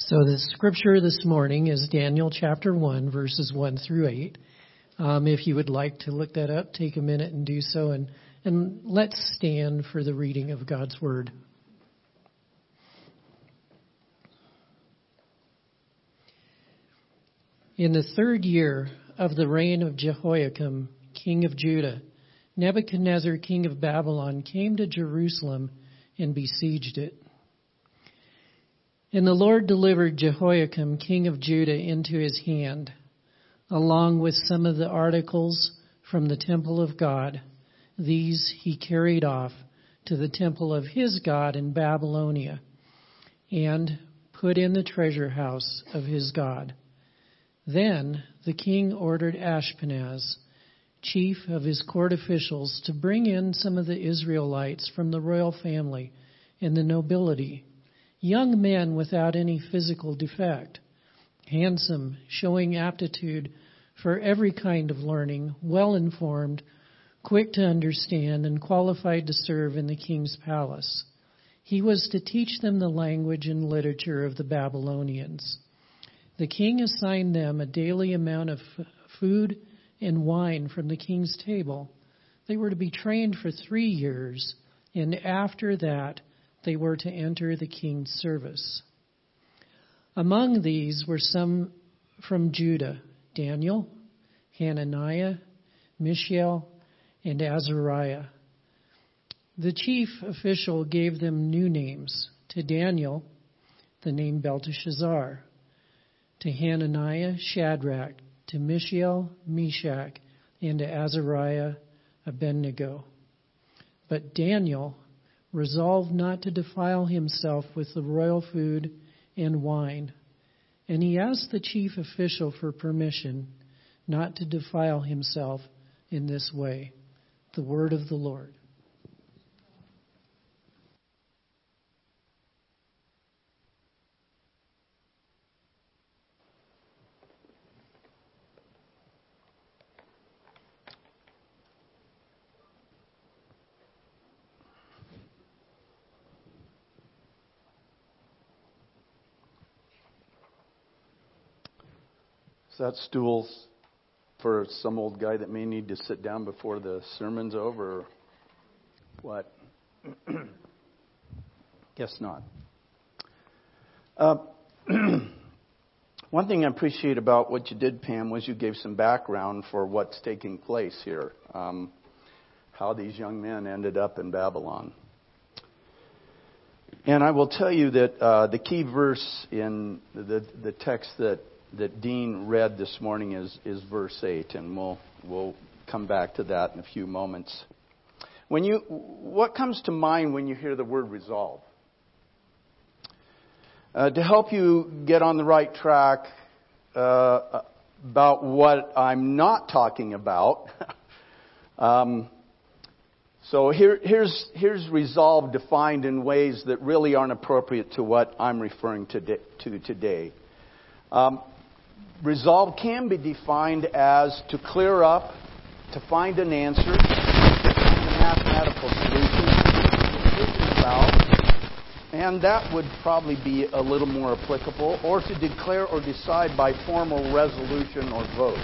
So the scripture this morning is Daniel chapter 1, verses 1 through 8. Um, if you would like to look that up, take a minute and do so, and, and let's stand for the reading of God's Word. In the third year of the reign of Jehoiakim, king of Judah, Nebuchadnezzar, king of Babylon, came to Jerusalem and besieged it. And the Lord delivered Jehoiakim, king of Judah, into his hand, along with some of the articles from the temple of God. These he carried off to the temple of his God in Babylonia and put in the treasure house of his God. Then the king ordered Ashpenaz, chief of his court officials, to bring in some of the Israelites from the royal family and the nobility young men without any physical defect, handsome, showing aptitude for every kind of learning, well informed, quick to understand, and qualified to serve in the king's palace. He was to teach them the language and literature of the Babylonians. The king assigned them a daily amount of food and wine from the king's table. They were to be trained for three years, and after that, they were to enter the king's service. Among these were some from Judah Daniel, Hananiah, Mishael, and Azariah. The chief official gave them new names. To Daniel, the name Belteshazzar. To Hananiah, Shadrach. To Mishael, Meshach. And to Azariah, Abednego. But Daniel resolved not to defile himself with the royal food and wine. And he asked the chief official for permission not to defile himself in this way. The word of the Lord. That stools for some old guy that may need to sit down before the sermon's over? What? Guess not. Uh, one thing I appreciate about what you did, Pam, was you gave some background for what's taking place here. Um, how these young men ended up in Babylon. And I will tell you that uh, the key verse in the, the text that that Dean read this morning is, is verse 8, and we'll, we'll come back to that in a few moments. When you, what comes to mind when you hear the word resolve? Uh, to help you get on the right track uh, about what I'm not talking about, um, so here, here's, here's resolve defined in ways that really aren't appropriate to what I'm referring to, to today. Um, resolve can be defined as to clear up, to find an answer, to find a mathematical solution, about, and that would probably be a little more applicable, or to declare or decide by formal resolution or vote.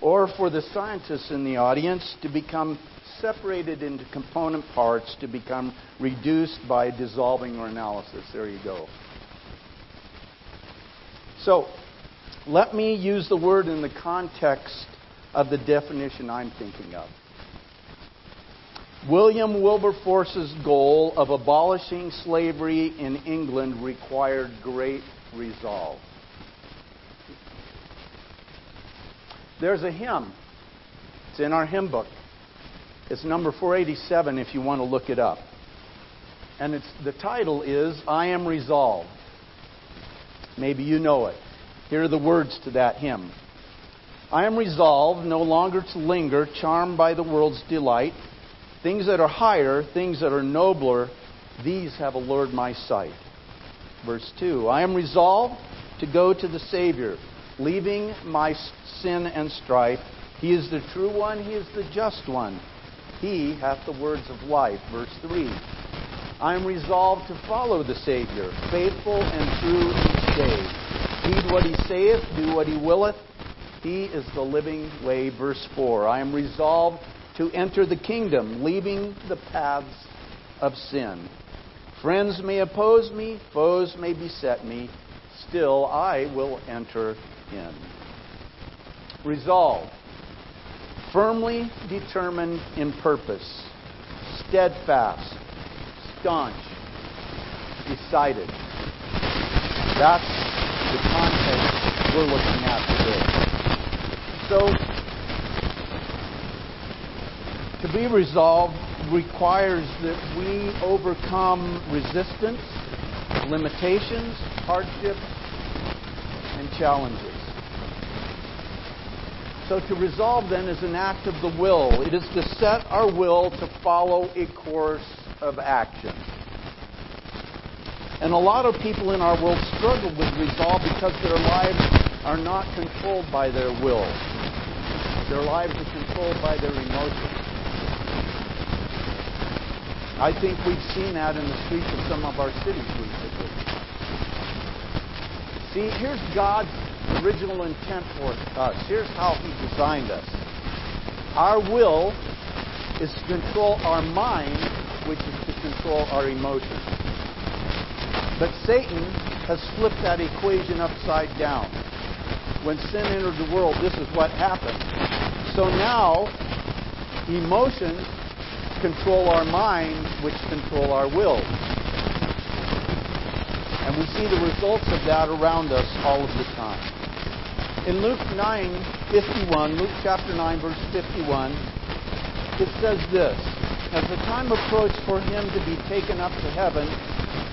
Or for the scientists in the audience, to become separated into component parts, to become reduced by dissolving or analysis. There you go. So, let me use the word in the context of the definition I'm thinking of. William Wilberforce's goal of abolishing slavery in England required great resolve. There's a hymn. It's in our hymn book. It's number 487 if you want to look it up. And the title is I Am Resolved. Maybe you know it. Here are the words to that hymn I am resolved no longer to linger, charmed by the world's delight. Things that are higher, things that are nobler, these have allured my sight. Verse 2 I am resolved to go to the Savior, leaving my sin and strife. He is the true one, He is the just one. He hath the words of life. Verse 3 I am resolved to follow the Savior, faithful and true day. Heed what he saith, do what he willeth. He is the living way. Verse 4 I am resolved to enter the kingdom, leaving the paths of sin. Friends may oppose me, foes may beset me, still I will enter in. Resolve. Firmly determined in purpose, steadfast, staunch, decided. That's the context we're looking at today. So, to be resolved requires that we overcome resistance, limitations, hardships, and challenges. So to resolve then is an act of the will. It is to set our will to follow a course of action. And a lot of people in our world struggle with resolve because their lives are not controlled by their will. Their lives are controlled by their emotions. I think we've seen that in the streets of some of our cities recently. See, here's God's original intent for us. Here's how He designed us. Our will is to control our mind, which is to control our emotions. But Satan has flipped that equation upside down. When sin entered the world, this is what happened. So now, emotions control our minds, which control our will. And we see the results of that around us all of the time. In Luke 9, 51, Luke chapter 9, verse 51, it says this As the time approached for him to be taken up to heaven,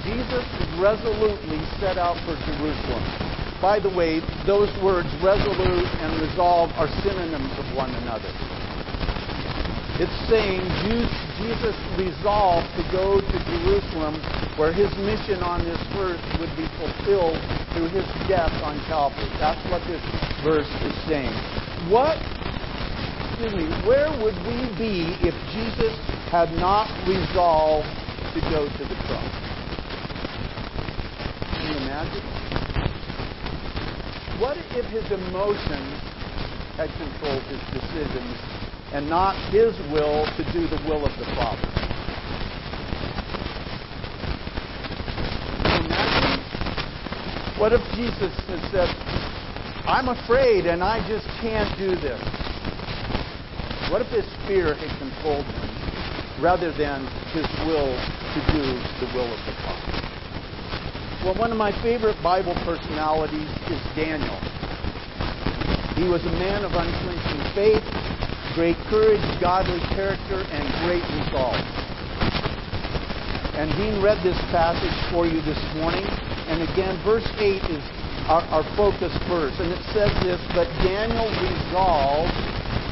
Jesus resolutely set out for Jerusalem. By the way, those words, resolute and resolve, are synonyms of one another. It's saying Jesus resolved to go to Jerusalem where his mission on this earth would be fulfilled through his death on Calvary. That's what this verse is saying. What, excuse me, where would we be if Jesus had not resolved to go to the cross? You imagine? What if his emotions had controlled his decisions and not his will to do the will of the Father. What if Jesus had said, I'm afraid and I just can't do this? What if his fear had controlled him rather than his will to do the will of the Father? Well, one of my favorite Bible personalities is Daniel. He was a man of unflinching faith great courage, godly character, and great resolve. And Dean read this passage for you this morning. And again, verse 8 is our, our focus verse. And it says this But Daniel resolved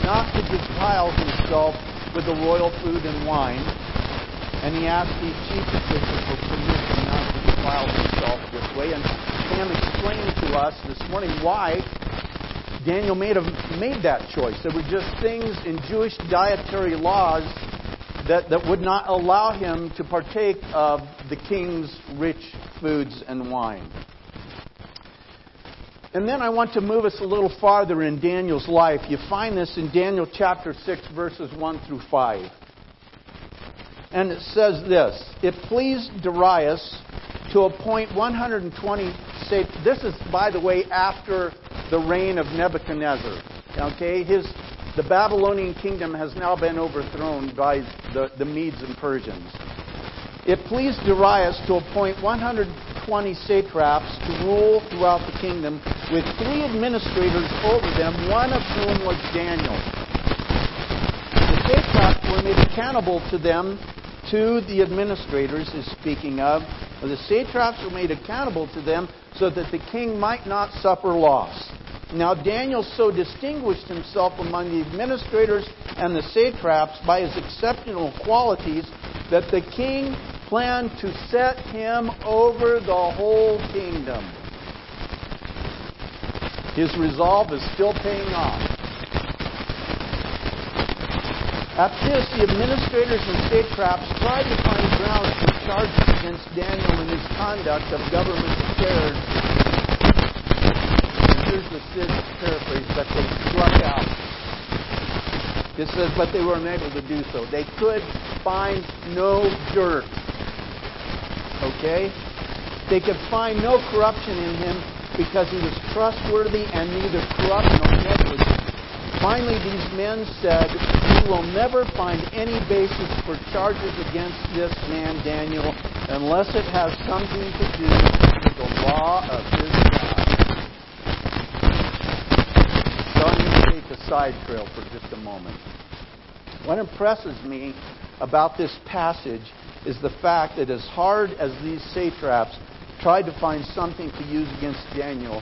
not to defile himself with the royal food and wine. And he asked these chief officials for permission not to defile himself this way. And Pam explained to us this morning why Daniel made, made that choice. There were just things in Jewish dietary laws that, that would not allow him to partake of the king's rich foods and wine. And then I want to move us a little farther in Daniel's life. You find this in Daniel chapter 6, verses 1 through 5. And it says this It pleased Darius to appoint 120 This is, by the way, after the reign of Nebuchadnezzar. Okay, his the Babylonian kingdom has now been overthrown by the, the Medes and Persians. It pleased Darius to appoint 120 satraps to rule throughout the kingdom, with three administrators over them, one of whom was Daniel. The satraps were made accountable to them, to the administrators, is speaking of. The satraps were made accountable to them so that the king might not suffer loss. Now, Daniel so distinguished himself among the administrators and the satraps by his exceptional qualities that the king planned to set him over the whole kingdom. His resolve is still paying off. At this, the administrators and satraps tried to find grounds for charges against Daniel and his conduct of government affairs. Here's the paraphrase, but they struck out. It says, but they were unable to do so. They could find no dirt. Okay? They could find no corruption in him because he was trustworthy and neither corrupt nor negligent. Finally, these men said, We will never find any basis for charges against this man, Daniel, unless it has something to do with the law of his God. So I'm going to take a side trail for just a moment. What impresses me about this passage is the fact that as hard as these satraps tried to find something to use against Daniel,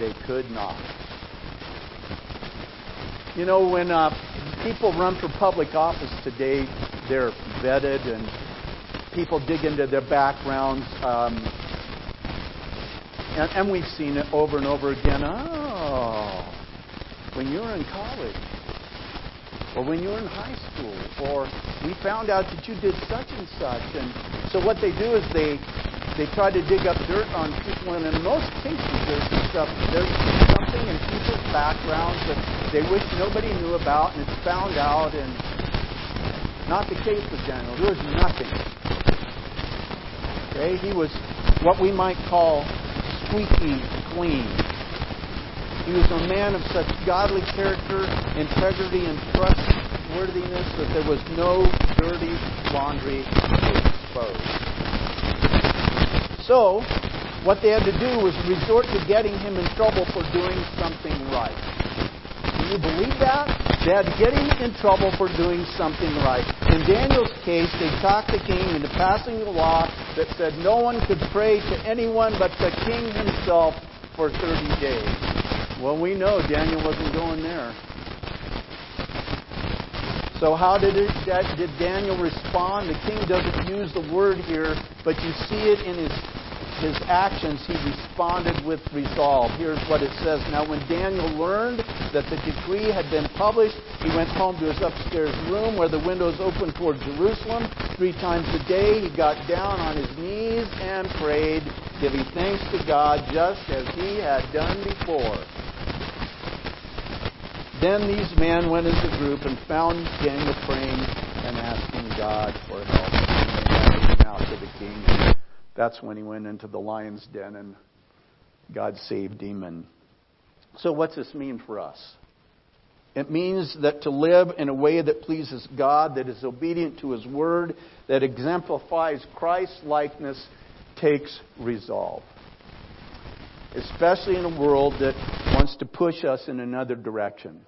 they could not. You know, when uh, people run for public office today, they're vetted and people dig into their backgrounds. Um, and, and we've seen it over and over again. Oh, when you were in college, or when you were in high school, or we found out that you did such and such. And so what they do is they they try to dig up dirt on people, and in most cases there's stuff there's something in people's backgrounds that they wish nobody knew about, and it's found out. And not the case with Daniel. There was nothing. Okay, he was what we might call squeaky clean. He was a man of such godly character, integrity, and trustworthiness that there was no dirty laundry exposed. So, what they had to do was resort to getting him in trouble for doing something right. Can you believe that? They had to get him in trouble for doing something right. In Daniel's case, they talked the king into passing a law that said no one could pray to anyone but the king himself for 30 days. Well, we know Daniel wasn't going there. So how did, it, did Daniel respond? The king doesn't use the word here, but you see it in his his actions, he responded with resolve. Here's what it says. Now, when Daniel learned that the decree had been published, he went home to his upstairs room where the windows opened toward Jerusalem. Three times a day, he got down on his knees and prayed, giving thanks to God just as he had done before. Then these men went as a group and found Daniel praying and asking God for help. And out to the king. That's when he went into the lion's den and God saved him. And so, what's this mean for us? It means that to live in a way that pleases God, that is obedient to His Word, that exemplifies Christ's likeness, takes resolve. Especially in a world that wants to push us in another direction.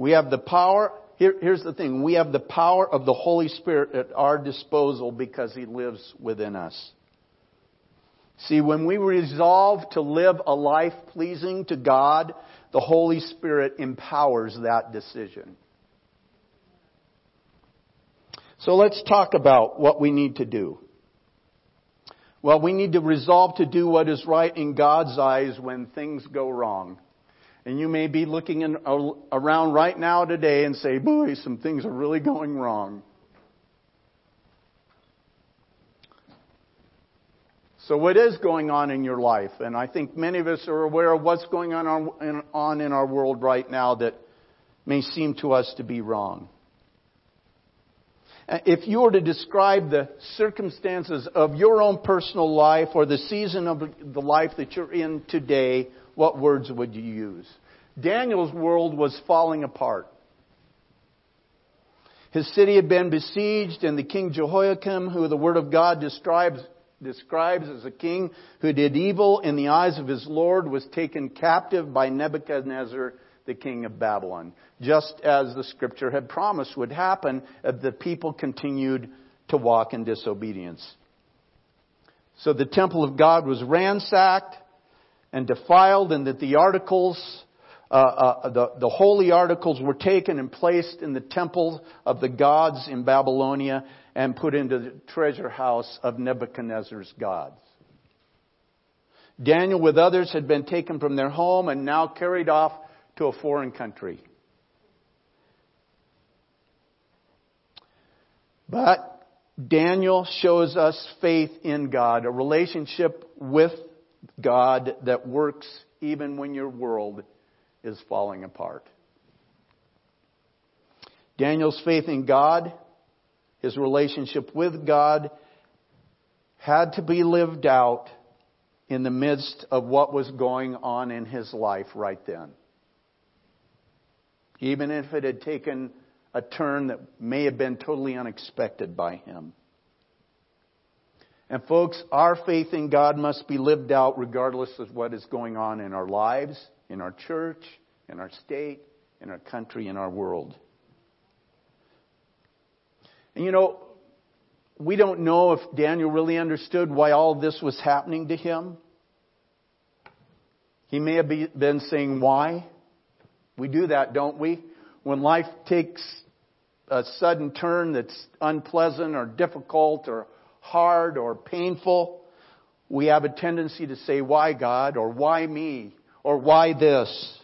We have the power here, here's the thing we have the power of the Holy Spirit at our disposal because He lives within us. See, when we resolve to live a life pleasing to God, the Holy Spirit empowers that decision. So let's talk about what we need to do. Well, we need to resolve to do what is right in God's eyes when things go wrong. And you may be looking in, uh, around right now today and say, boy, some things are really going wrong. So, what is going on in your life? And I think many of us are aware of what's going on on in our world right now that may seem to us to be wrong. Uh, if you were to describe the circumstances of your own personal life or the season of the life that you're in today, what words would you use? Daniel's world was falling apart. His city had been besieged, and the king Jehoiakim, who the Word of God describes, describes as a king who did evil in the eyes of his Lord, was taken captive by Nebuchadnezzar, the king of Babylon, just as the scripture had promised would happen if the people continued to walk in disobedience. So the temple of God was ransacked and defiled, and that the articles uh, uh, the, the holy articles were taken and placed in the temple of the gods in Babylonia and put into the treasure house of Nebuchadnezzar's gods. Daniel, with others, had been taken from their home and now carried off to a foreign country. But Daniel shows us faith in God, a relationship with God that works even when your world is falling apart. Daniel's faith in God, his relationship with God, had to be lived out in the midst of what was going on in his life right then. Even if it had taken a turn that may have been totally unexpected by him. And folks, our faith in God must be lived out regardless of what is going on in our lives, in our church, in our state, in our country, in our world. And you know, we don't know if Daniel really understood why all this was happening to him. He may have been saying, Why? We do that, don't we? When life takes a sudden turn that's unpleasant or difficult or hard or painful, we have a tendency to say, Why God? or Why me? or Why this?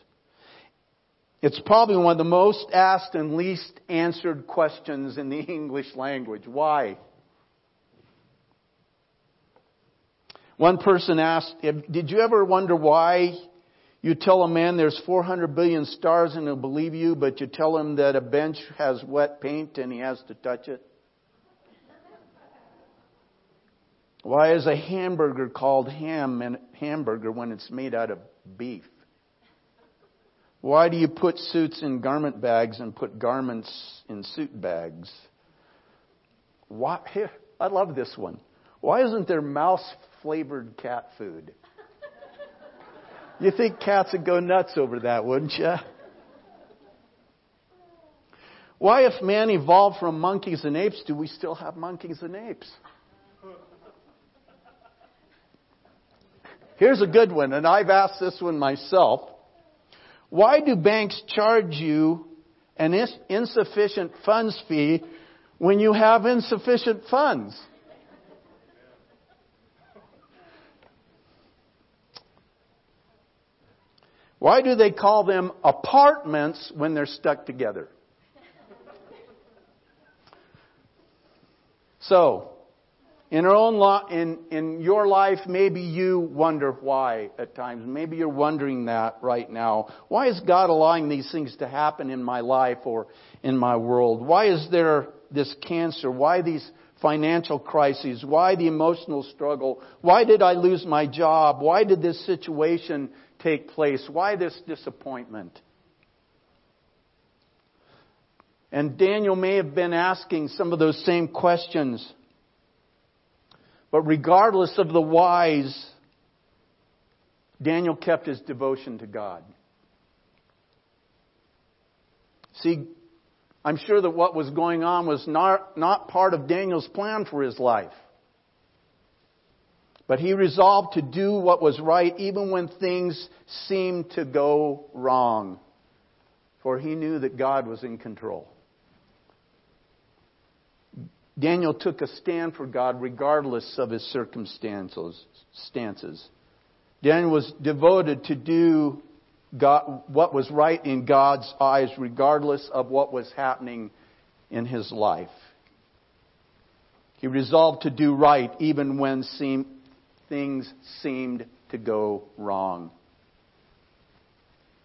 It's probably one of the most asked and least answered questions in the English language. Why? One person asked, Did you ever wonder why you tell a man there's 400 billion stars and he'll believe you, but you tell him that a bench has wet paint and he has to touch it? Why is a hamburger called ham and hamburger when it's made out of beef? Why do you put suits in garment bags and put garments in suit bags? Why, I love this one. Why isn't there mouse flavored cat food? You think cats would go nuts over that, wouldn't you? Why, if man evolved from monkeys and apes, do we still have monkeys and apes? Here's a good one, and I've asked this one myself. Why do banks charge you an insufficient funds fee when you have insufficient funds? Why do they call them apartments when they're stuck together? So, in our own lo- in, in your life, maybe you wonder why at times. Maybe you're wondering that right now. Why is God allowing these things to happen in my life or in my world? Why is there this cancer? Why these financial crises? Why the emotional struggle? Why did I lose my job? Why did this situation take place? Why this disappointment? And Daniel may have been asking some of those same questions. But regardless of the whys, Daniel kept his devotion to God. See, I'm sure that what was going on was not, not part of Daniel's plan for his life. But he resolved to do what was right even when things seemed to go wrong. For he knew that God was in control. Daniel took a stand for God regardless of his circumstances. Daniel was devoted to do God, what was right in God's eyes, regardless of what was happening in his life. He resolved to do right even when seem, things seemed to go wrong.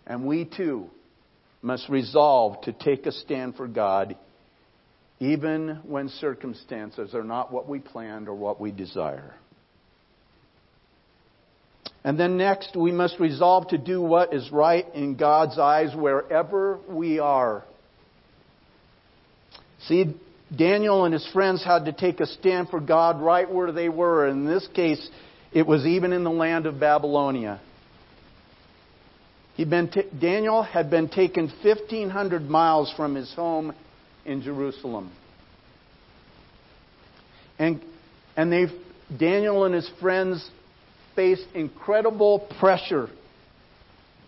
And we too must resolve to take a stand for God even when circumstances are not what we planned or what we desire. And then next, we must resolve to do what is right in God's eyes wherever we are. See, Daniel and his friends had to take a stand for God right where they were. In this case, it was even in the land of Babylonia. T- Daniel had been taken 1,500 miles from his home in Jerusalem. And, and they, Daniel and his friends faced incredible pressure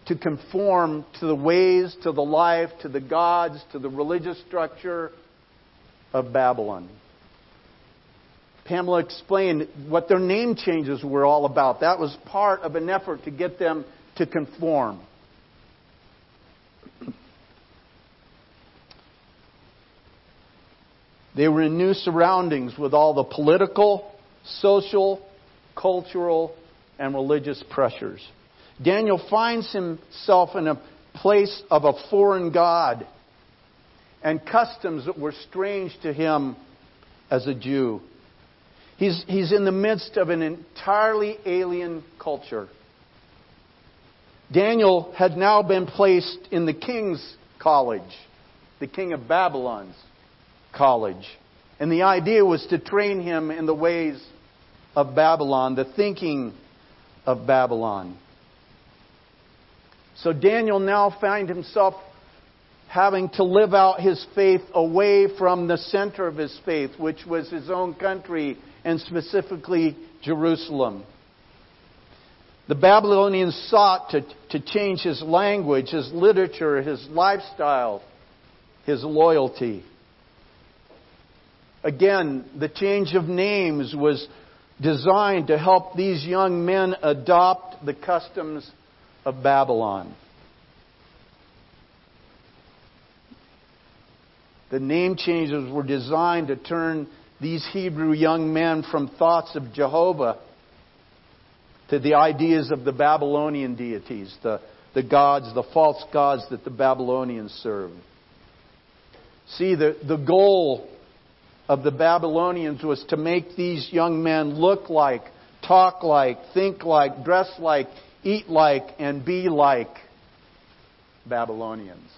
to conform to the ways, to the life, to the gods, to the religious structure of Babylon. Pamela explained what their name changes were all about. That was part of an effort to get them to conform. They were in new surroundings with all the political, social, cultural, and religious pressures. Daniel finds himself in a place of a foreign God and customs that were strange to him as a Jew. He's, he's in the midst of an entirely alien culture. Daniel had now been placed in the king's college, the king of Babylon's college. And the idea was to train him in the ways of Babylon, the thinking of Babylon. So Daniel now found himself having to live out his faith away from the center of his faith, which was his own country and specifically Jerusalem. The Babylonians sought to, to change his language, his literature, his lifestyle, his loyalty. Again, the change of names was designed to help these young men adopt the customs of Babylon. The name changes were designed to turn these Hebrew young men from thoughts of Jehovah to the ideas of the Babylonian deities, the, the gods, the false gods that the Babylonians served. See, the, the goal of the Babylonians was to make these young men look like, talk like, think like, dress like, eat like, and be like Babylonians.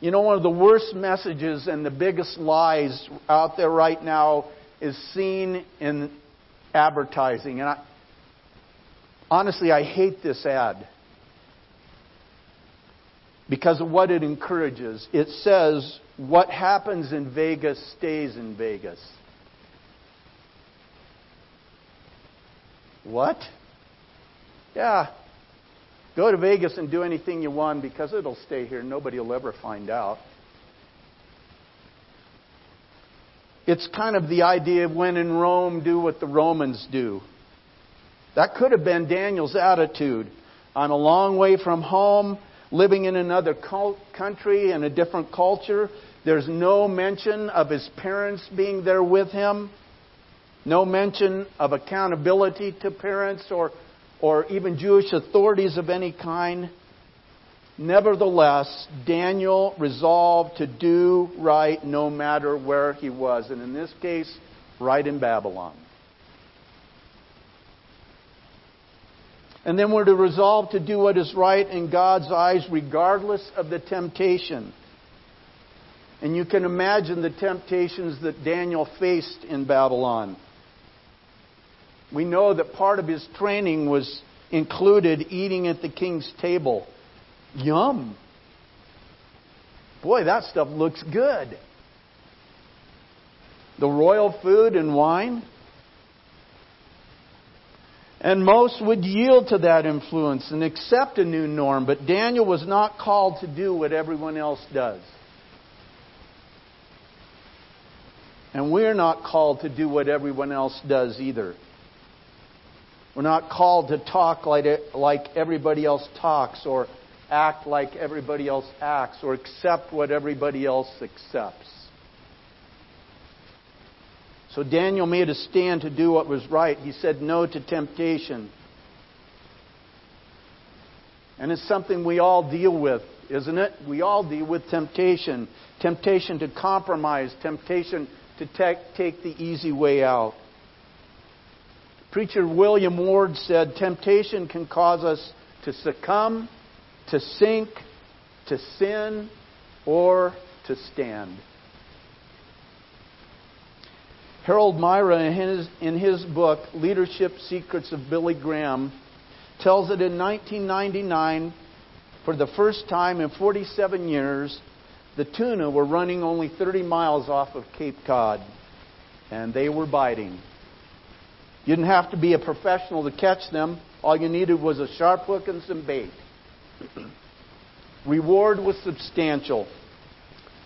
You know, one of the worst messages and the biggest lies out there right now is seen in advertising. And I, honestly, I hate this ad because of what it encourages. It says, what happens in Vegas stays in Vegas. What? Yeah. Go to Vegas and do anything you want because it'll stay here. Nobody will ever find out. It's kind of the idea of when in Rome, do what the Romans do. That could have been Daniel's attitude. I'm a long way from home, living in another country and a different culture. There's no mention of his parents being there with him, no mention of accountability to parents or, or even Jewish authorities of any kind. Nevertheless, Daniel resolved to do right no matter where he was, and in this case, right in Babylon. And then we're to resolve to do what is right in God's eyes, regardless of the temptation. And you can imagine the temptations that Daniel faced in Babylon. We know that part of his training was included eating at the king's table. Yum. Boy, that stuff looks good. The royal food and wine. And most would yield to that influence and accept a new norm, but Daniel was not called to do what everyone else does. And we're not called to do what everyone else does either. We're not called to talk like, like everybody else talks or act like everybody else acts or accept what everybody else accepts. So Daniel made a stand to do what was right. He said no to temptation. And it's something we all deal with, isn't it? We all deal with temptation. Temptation to compromise, temptation to take, the easy way out. Preacher William Ward said temptation can cause us to succumb, to sink, to sin, or to stand. Harold Myra, in his, in his book, Leadership Secrets of Billy Graham, tells that in 1999, for the first time in 47 years, the tuna were running only 30 miles off of Cape Cod, and they were biting. You didn't have to be a professional to catch them. All you needed was a sharp hook and some bait. Reward was substantial.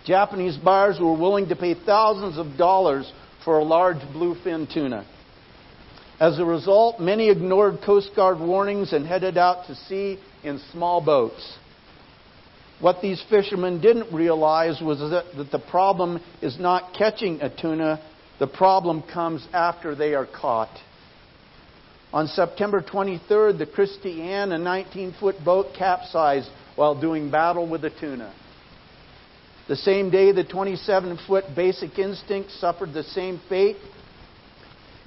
Japanese buyers were willing to pay thousands of dollars for a large bluefin tuna. As a result, many ignored Coast Guard warnings and headed out to sea in small boats. What these fishermen didn't realize was that, that the problem is not catching a tuna, the problem comes after they are caught. On September 23rd, the Christie Ann, a 19 foot boat, capsized while doing battle with a tuna. The same day, the 27 foot Basic Instinct suffered the same fate,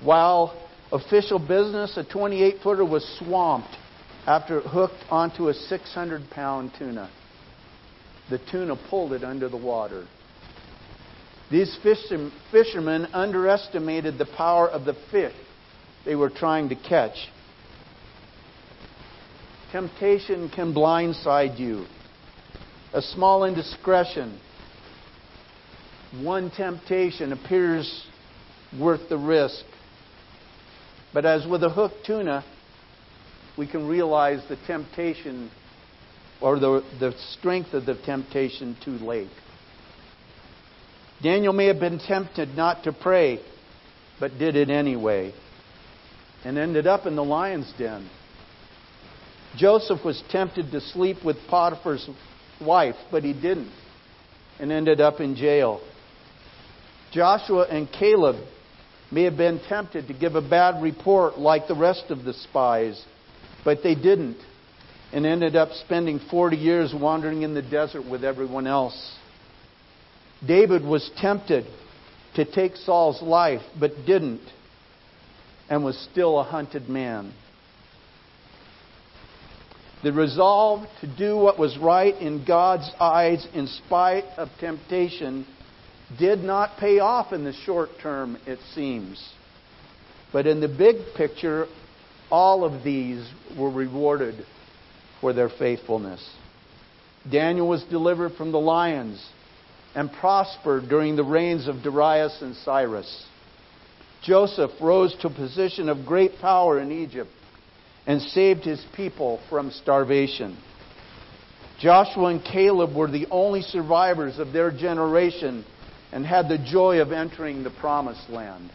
while official business, a 28 footer, was swamped after it hooked onto a 600 pound tuna. The tuna pulled it under the water. These fishermen underestimated the power of the fish they were trying to catch. Temptation can blindside you. A small indiscretion, one temptation appears worth the risk. But as with a hooked tuna, we can realize the temptation or the, the strength of the temptation too late. Daniel may have been tempted not to pray, but did it anyway and ended up in the lion's den. Joseph was tempted to sleep with Potiphar's wife, but he didn't and ended up in jail. Joshua and Caleb may have been tempted to give a bad report like the rest of the spies, but they didn't and ended up spending 40 years wandering in the desert with everyone else. David was tempted to take Saul's life, but didn't and was still a hunted man. The resolve to do what was right in God's eyes in spite of temptation did not pay off in the short term, it seems. But in the big picture, all of these were rewarded for their faithfulness. Daniel was delivered from the lions and prospered during the reigns of Darius and Cyrus. Joseph rose to a position of great power in Egypt and saved his people from starvation. Joshua and Caleb were the only survivors of their generation and had the joy of entering the promised land.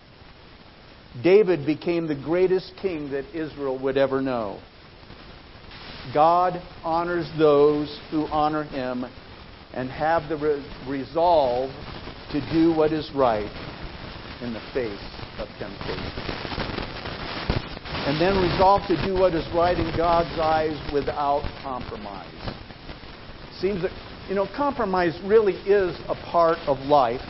David became the greatest king that Israel would ever know. God honors those who honor him and have the re- resolve to do what is right in the face of temptation. And then resolve to do what is right in God's eyes without compromise. Seems that, you know, compromise really is a part of life.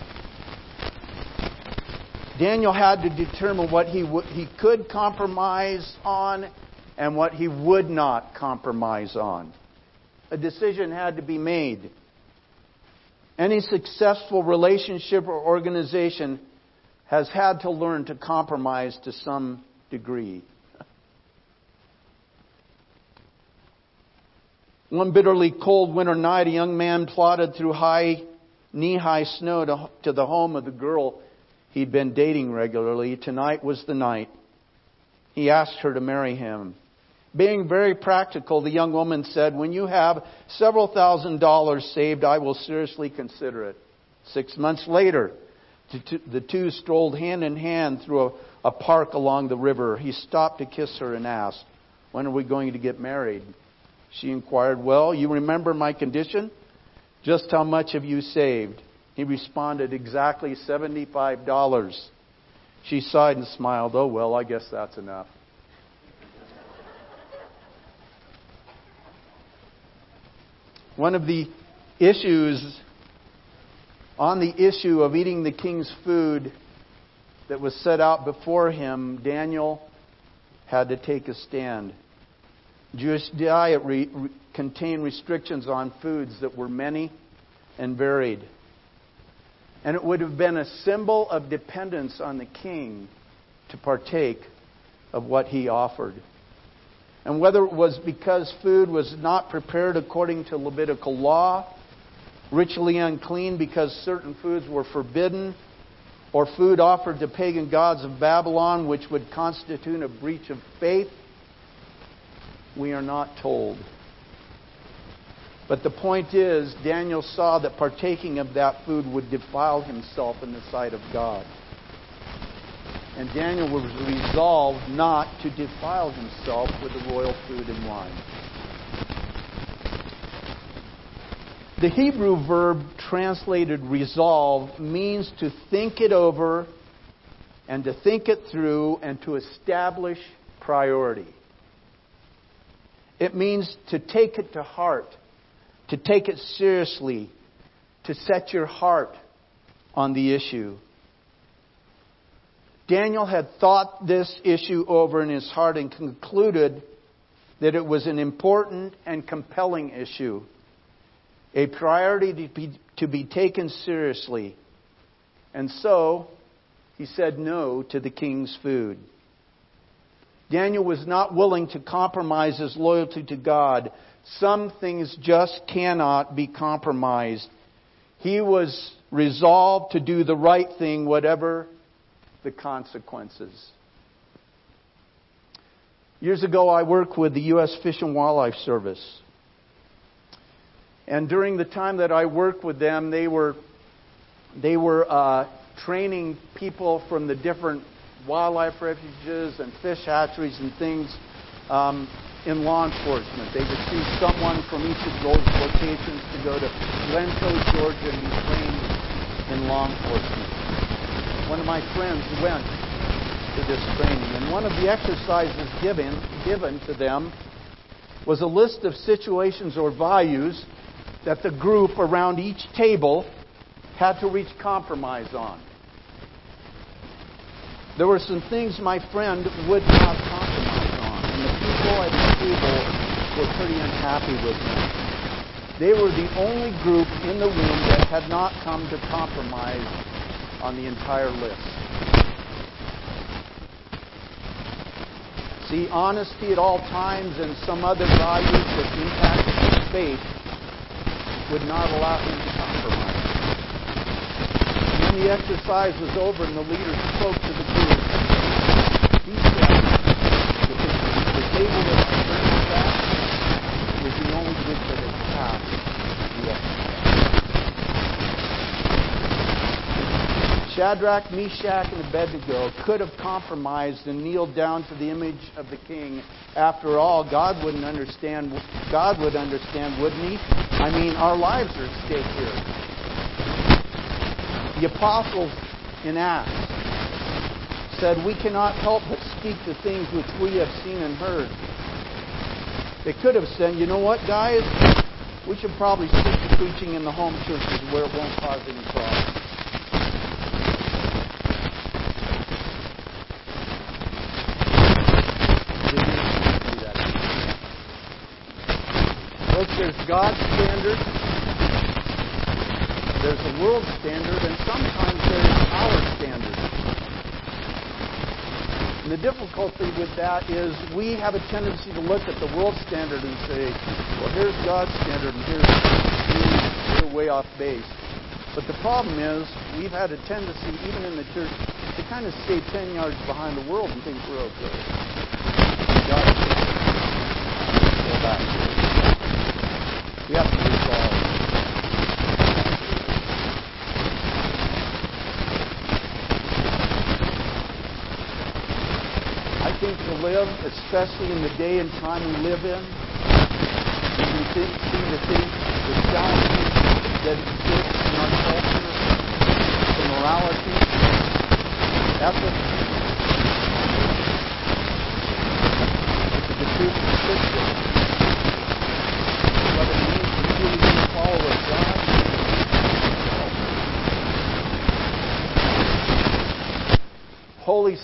Daniel had to determine what he, w- he could compromise on and what he would not compromise on. A decision had to be made. Any successful relationship or organization has had to learn to compromise to some degree. One bitterly cold winter night, a young man plodded through high, knee high snow to, to the home of the girl he'd been dating regularly. Tonight was the night. He asked her to marry him. Being very practical, the young woman said, When you have several thousand dollars saved, I will seriously consider it. Six months later, the two strolled hand in hand through a, a park along the river. He stopped to kiss her and asked, When are we going to get married? She inquired, Well, you remember my condition? Just how much have you saved? He responded, Exactly $75. She sighed and smiled, Oh, well, I guess that's enough. One of the issues on the issue of eating the king's food that was set out before him, Daniel had to take a stand. Jewish diet re- re- contained restrictions on foods that were many and varied. And it would have been a symbol of dependence on the king to partake of what he offered. And whether it was because food was not prepared according to Levitical law, ritually unclean because certain foods were forbidden, or food offered to pagan gods of Babylon, which would constitute a breach of faith, we are not told. But the point is, Daniel saw that partaking of that food would defile himself in the sight of God. And Daniel was resolved not to defile himself with the royal food and wine. The Hebrew verb translated resolve means to think it over and to think it through and to establish priority. It means to take it to heart, to take it seriously, to set your heart on the issue. Daniel had thought this issue over in his heart and concluded that it was an important and compelling issue, a priority to be, to be taken seriously. And so, he said no to the king's food. Daniel was not willing to compromise his loyalty to God. Some things just cannot be compromised. He was resolved to do the right thing, whatever the consequences. Years ago, I worked with the U.S. Fish and Wildlife Service. And during the time that I worked with them, they were, they were uh, training people from the different wildlife refuges and fish hatcheries and things um, in law enforcement. They would choose someone from each of those locations to go to Glynco, Georgia, and be trained in law enforcement. One of my friends went to this training. And one of the exercises given, given to them was a list of situations or values that the group around each table had to reach compromise on. There were some things my friend would not compromise on, and the people at the table were pretty unhappy with him. They were the only group in the room that had not come to compromise on the entire list. See, honesty at all times and some other values that impact faith would not allow him to. When the exercise was over and the leader spoke to the group, he said that the, the table that friend was at was the only group that had passed the exercise. Shadrach, Meshach, and Abednego could have compromised and kneeled down to the image of the king. After all, God wouldn't understand. God would understand, wouldn't He? I mean, our lives are at stake here. The apostles in Acts said, "We cannot help but speak the things which we have seen and heard." They could have said, "You know what, guys? We should probably stick to preaching in the home churches where it won't cause any problems." there's God's standard, there's the world standard, and sometimes there's our standard. And the difficulty with that is we have a tendency to look at the world standard and say, well, here's God's standard, and here's we're way off base. But the problem is we've had a tendency, even in the church, to kind of stay 10 yards behind the world and think we're okay. God. We have to resolve. I think to live, especially in the day and time we live in, we think, see the things, the challenges that exist in our culture, the morality, ethics, the truth of Scripture. Holy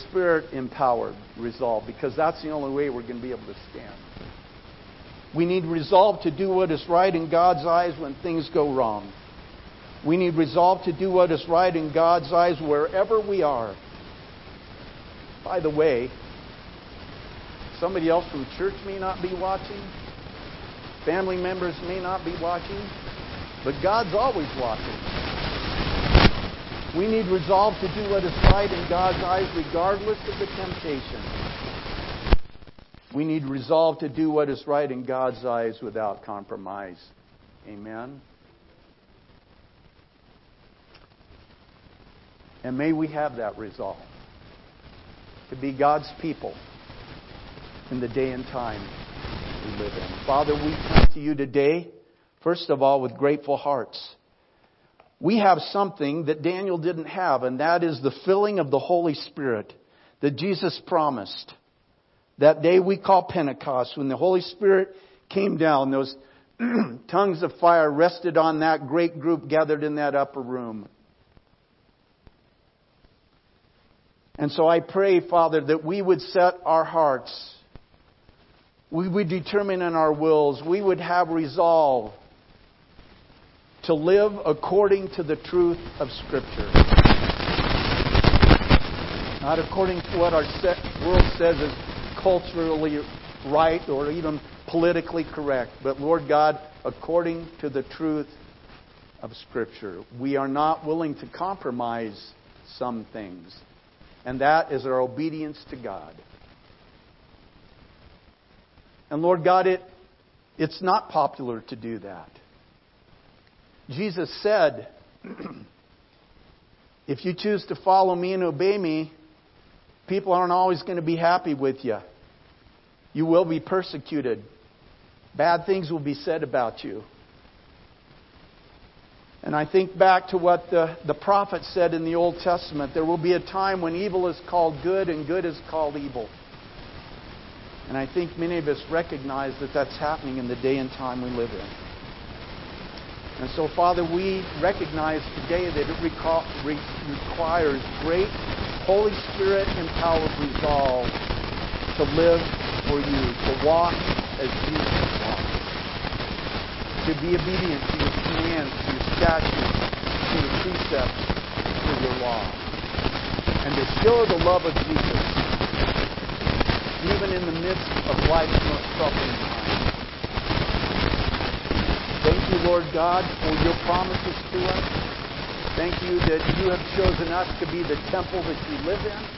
Spirit empowered resolve because that's the only way we're going to be able to stand. We need resolve to do what is right in God's eyes when things go wrong. We need resolve to do what is right in God's eyes wherever we are. By the way, somebody else from church may not be watching, family members may not be watching, but God's always watching. We need resolve to do what is right in God's eyes regardless of the temptation. We need resolve to do what is right in God's eyes without compromise. Amen. And may we have that resolve to be God's people in the day and time we live in. Father, we come to you today, first of all, with grateful hearts we have something that Daniel didn't have, and that is the filling of the Holy Spirit that Jesus promised. that day we call Pentecost, when the Holy Spirit came down, those tongues of fire rested on that great group gathered in that upper room. And so I pray, Father, that we would set our hearts, we would determine in our wills, we would have resolve to live according to the truth of Scripture. Not according to what our world says is culturally right or even politically correct, but Lord God, according to the truth of Scripture. We are not willing to compromise some things, and that is our obedience to God. And Lord God, it, it's not popular to do that. Jesus said, If you choose to follow me and obey me, people aren't always going to be happy with you. You will be persecuted. Bad things will be said about you. And I think back to what the, the prophet said in the Old Testament there will be a time when evil is called good and good is called evil. And I think many of us recognize that that's happening in the day and time we live in. And so, Father, we recognize today that it requires great Holy Spirit empowered resolve to live for you, to walk as Jesus walked, to be obedient to your commands, to your statutes, to your precepts, to your law, and to show the love of Jesus even in the midst of life's most troubling times. Lord God, for your promises to us. Thank you that you have chosen us to be the temple that you live in.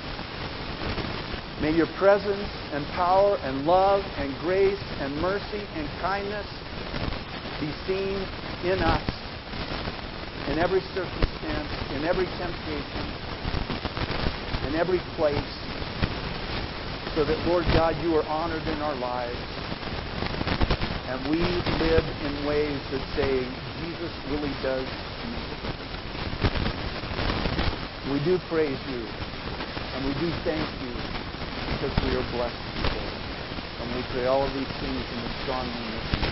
May your presence and power and love and grace and mercy and kindness be seen in us in every circumstance, in every temptation, in every place, so that, Lord God, you are honored in our lives and we live in ways that say Jesus really does We do praise you, and we do thank you because we are blessed people. And we pray all of these things in the strong name of Jesus.